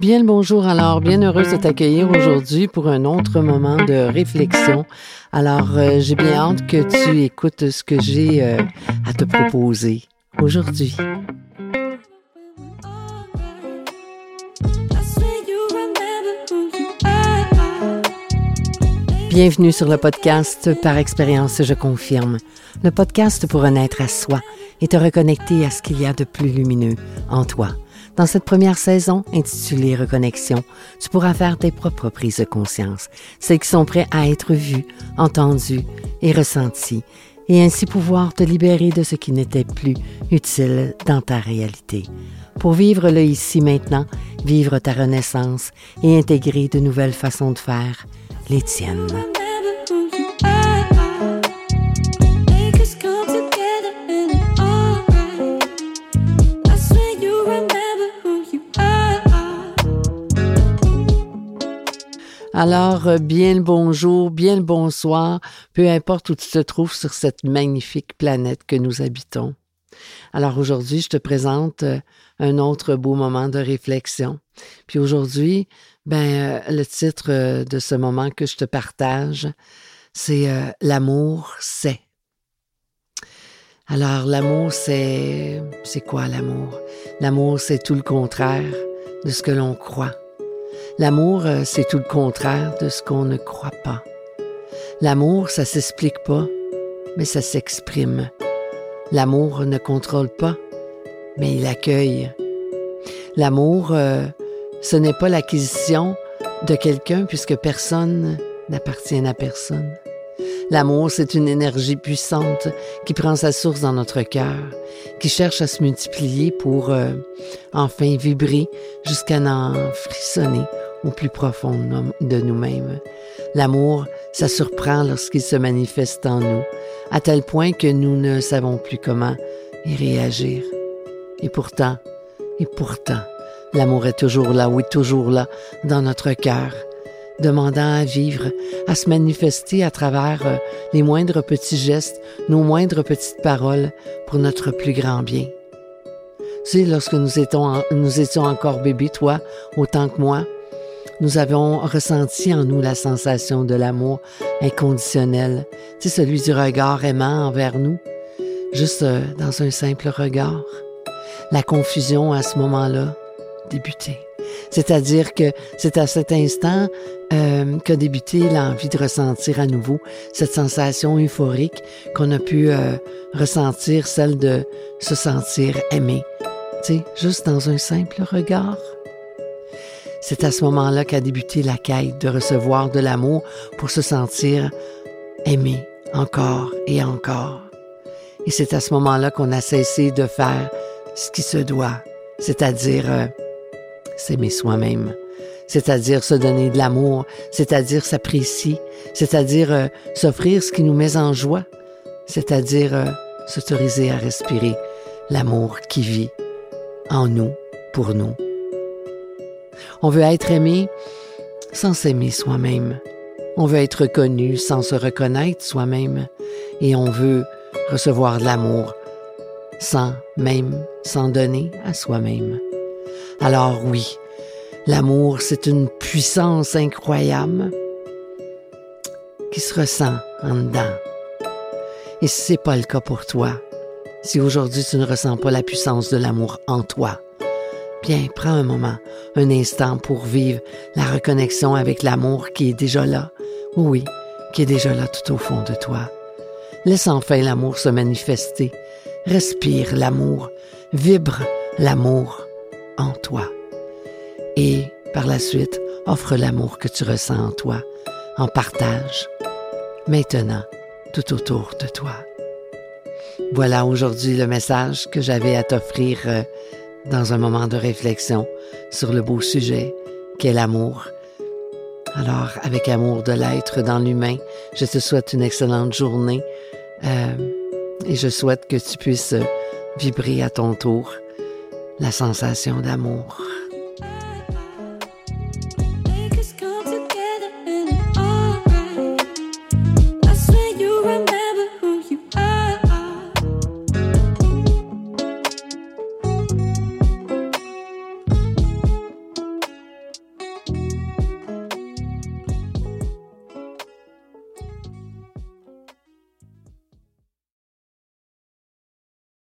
Bien le bonjour alors, bien heureuse de t'accueillir aujourd'hui pour un autre moment de réflexion. Alors, euh, j'ai bien hâte que tu écoutes ce que j'ai euh, à te proposer aujourd'hui. Bienvenue sur le podcast Par expérience, je confirme. Le podcast pour renaître à soi et te reconnecter à ce qu'il y a de plus lumineux en toi. Dans cette première saison, intitulée Reconnexion, tu pourras faire tes propres prises de conscience, celles qui sont prêtes à être vues, entendues et ressenties, et ainsi pouvoir te libérer de ce qui n'était plus utile dans ta réalité. Pour vivre le ici maintenant, vivre ta renaissance et intégrer de nouvelles façons de faire, les tiennes. Alors, euh, bien le bonjour, bien le bonsoir, peu importe où tu te trouves sur cette magnifique planète que nous habitons. Alors aujourd'hui, je te présente euh, un autre beau moment de réflexion. Puis aujourd'hui, ben euh, le titre de ce moment que je te partage, c'est l'amour c'est. Alors l'amour c'est c'est quoi l'amour? L'amour c'est tout le contraire de ce que l'on croit. L'amour, euh, c'est tout le contraire de ce qu'on ne croit pas. L'amour, ça s'explique pas, mais ça s'exprime. L'amour ne contrôle pas, mais il accueille. L'amour, euh, ce n'est pas l'acquisition de quelqu'un puisque personne n'appartient à personne. L'amour, c'est une énergie puissante qui prend sa source dans notre cœur, qui cherche à se multiplier pour euh, enfin vibrer jusqu'à en frissonner au plus profond de nous-mêmes. L'amour, ça surprend lorsqu'il se manifeste en nous, à tel point que nous ne savons plus comment y réagir. Et pourtant, et pourtant, l'amour est toujours là, oui, toujours là, dans notre cœur, demandant à vivre, à se manifester à travers euh, les moindres petits gestes, nos moindres petites paroles pour notre plus grand bien. Tu sais, lorsque nous étions, nous étions encore bébés, toi, autant que moi, nous avons ressenti en nous la sensation de l'amour inconditionnel, c'est celui du regard aimant envers nous, juste euh, dans un simple regard. La confusion à ce moment-là débutait. C'est-à-dire que c'est à cet instant euh, qu'a débuté l'envie de ressentir à nouveau cette sensation euphorique qu'on a pu euh, ressentir, celle de se sentir aimé. Tu sais, juste dans un simple regard. C'est à ce moment-là qu'a débuté la quête de recevoir de l'amour pour se sentir aimé encore et encore. Et c'est à ce moment-là qu'on a cessé de faire ce qui se doit, c'est-à-dire euh, s'aimer soi-même, c'est-à-dire se donner de l'amour, c'est-à-dire s'apprécier, c'est-à-dire euh, s'offrir ce qui nous met en joie, c'est-à-dire euh, s'autoriser à respirer l'amour qui vit en nous, pour nous. On veut être aimé sans s'aimer soi-même. On veut être reconnu sans se reconnaître soi-même. Et on veut recevoir de l'amour sans même s'en donner à soi-même. Alors oui, l'amour, c'est une puissance incroyable qui se ressent en dedans. Et si c'est pas le cas pour toi, si aujourd'hui tu ne ressens pas la puissance de l'amour en toi, Bien, prends un moment, un instant pour vivre la reconnexion avec l'amour qui est déjà là. Oui, qui est déjà là tout au fond de toi. Laisse enfin l'amour se manifester. Respire l'amour. Vibre l'amour en toi. Et par la suite, offre l'amour que tu ressens en toi, en partage. Maintenant, tout autour de toi. Voilà aujourd'hui le message que j'avais à t'offrir euh, dans un moment de réflexion sur le beau sujet qu'est l'amour. Alors, avec amour de l'être dans l'humain, je te souhaite une excellente journée euh, et je souhaite que tu puisses vibrer à ton tour la sensation d'amour.